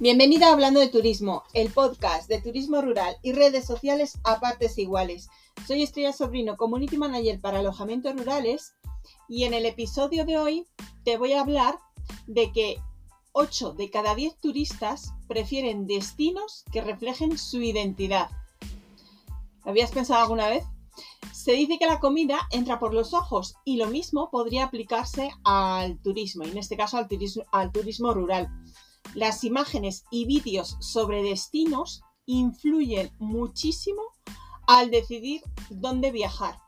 Bienvenida a Hablando de Turismo, el podcast de turismo rural y redes sociales a partes iguales. Soy Estrella Sobrino, Community Manager para alojamientos rurales y en el episodio de hoy te voy a hablar de que 8 de cada 10 turistas prefieren destinos que reflejen su identidad. ¿Lo habías pensado alguna vez? Se dice que la comida entra por los ojos y lo mismo podría aplicarse al turismo, y en este caso al turismo, al turismo rural. Las imágenes y vídeos sobre destinos influyen muchísimo al decidir dónde viajar.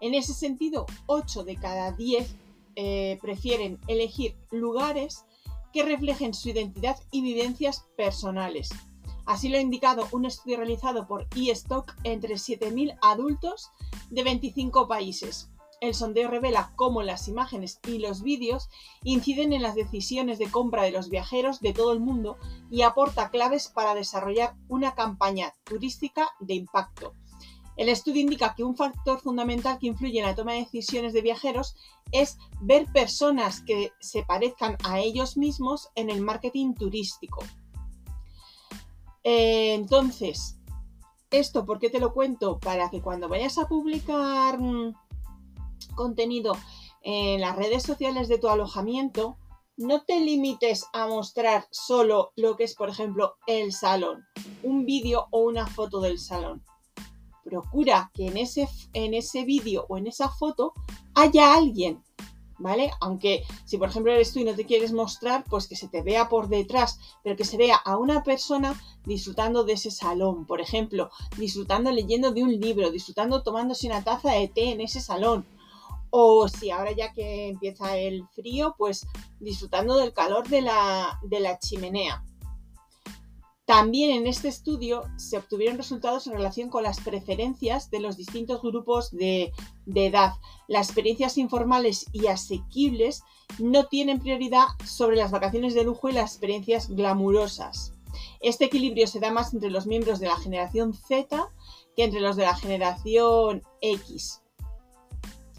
En ese sentido, 8 de cada 10 eh, prefieren elegir lugares que reflejen su identidad y vivencias personales. Así lo ha indicado un estudio realizado por eStock entre 7.000 adultos de 25 países. El sondeo revela cómo las imágenes y los vídeos inciden en las decisiones de compra de los viajeros de todo el mundo y aporta claves para desarrollar una campaña turística de impacto. El estudio indica que un factor fundamental que influye en la toma de decisiones de viajeros es ver personas que se parezcan a ellos mismos en el marketing turístico. Eh, entonces, esto, ¿por qué te lo cuento? Para que cuando vayas a publicar mm, contenido en las redes sociales de tu alojamiento, no te limites a mostrar solo lo que es, por ejemplo, el salón, un vídeo o una foto del salón. Procura que en ese, en ese vídeo o en esa foto haya alguien, ¿vale? Aunque si por ejemplo eres tú y no te quieres mostrar, pues que se te vea por detrás, pero que se vea a una persona disfrutando de ese salón, por ejemplo, disfrutando leyendo de un libro, disfrutando tomándose una taza de té en ese salón o si ahora ya que empieza el frío, pues disfrutando del calor de la, chimenea. También en este estudio se obtuvieron resultados en relación con las preferencias de los distintos grupos de, de, edad. Las experiencias informales y asequibles no tienen prioridad sobre las vacaciones de lujo y las experiencias glamurosas. Este equilibrio se da más entre los miembros de la generación Z que entre los de la generación X.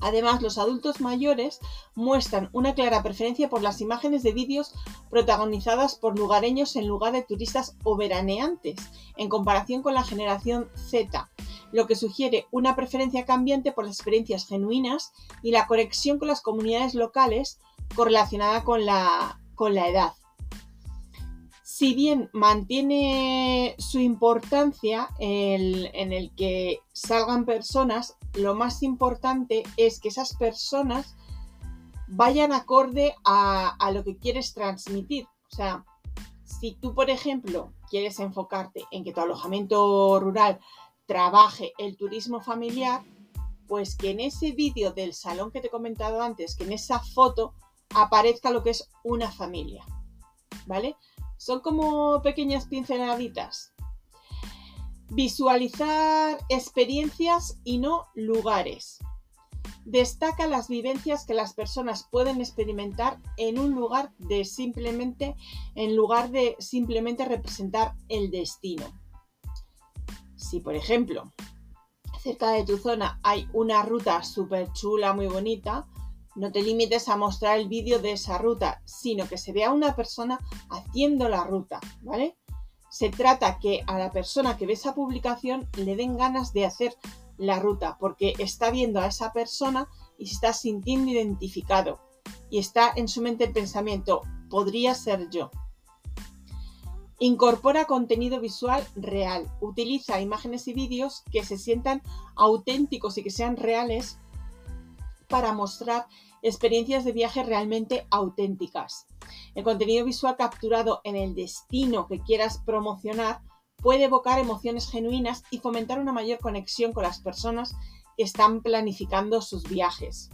Además, los adultos mayores muestran una clara preferencia por las imágenes de vídeos protagonizadas por lugareños en lugar de turistas o veraneantes, en comparación con la generación Z, lo que sugiere una preferencia cambiante por las experiencias genuinas y la conexión con las comunidades locales correlacionada con la, con la edad si bien mantiene su importancia en el que salgan personas, lo más importante es que esas personas vayan acorde a, a, lo que quieres transmitir. O sea, si tú, por ejemplo, quieres enfocarte en que tu alojamiento rural trabaje el turismo familiar, pues que en ese vídeo del salón que te he comentado antes, que en esa foto aparezca lo que es una familia. ¿Vale? Son como pequeñas pinceladitas. Visualizar experiencias y no lugares. Destaca las vivencias que las personas pueden experimentar en un lugar de simplemente en lugar de simplemente representar el destino. Si por ejemplo, cerca de tu zona hay una ruta súper chula, muy bonita, no te limites a mostrar el vídeo de esa ruta, sino que se vea una persona haciendo la ruta, ¿vale? Se trata que a la persona que ve esa publicación le den ganas de hacer la ruta, porque está viendo a esa persona y está sintiendo identificado. Y está en su mente el pensamiento, podría ser yo. Incorpora contenido visual real. Utiliza imágenes y vídeos que se sientan auténticos y que sean reales para mostrar experiencias de viaje realmente auténticas. El contenido visual capturado en el destino que quieras promocionar puede evocar emociones genuinas y fomentar una mayor conexión con las personas que están planificando sus viajes.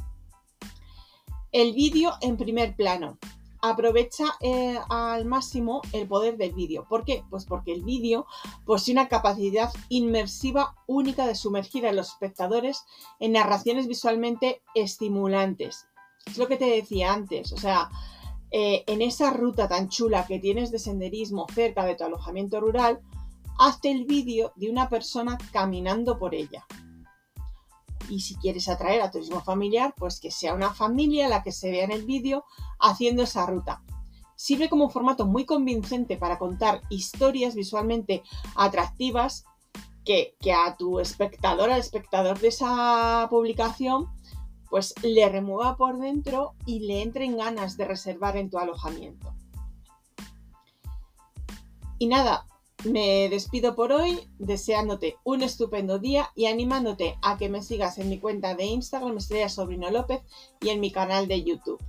El vídeo en primer plano aprovecha eh, al máximo el poder del vídeo. ¿Por qué? Pues porque el vídeo posee una capacidad inmersiva única de sumergir a los espectadores en narraciones visualmente estimulantes. Es lo que te decía antes, o sea, eh, en esa ruta tan chula que tienes de senderismo cerca de tu alojamiento rural, hazte el vídeo de una persona caminando por ella. Y si quieres atraer a turismo familiar, pues que sea una familia la que se vea en el vídeo haciendo esa ruta. sirve como formato muy convincente para contar historias visualmente atractivas que, que a tu espectador, al espectador de esa publicación, pues le remueva por dentro y le entren ganas de reservar en tu alojamiento. Y nada, me despido por hoy deseándote un estupendo día y animándote a que me sigas en mi cuenta de Instagram Estrella Sobrino López y en mi canal de YouTube.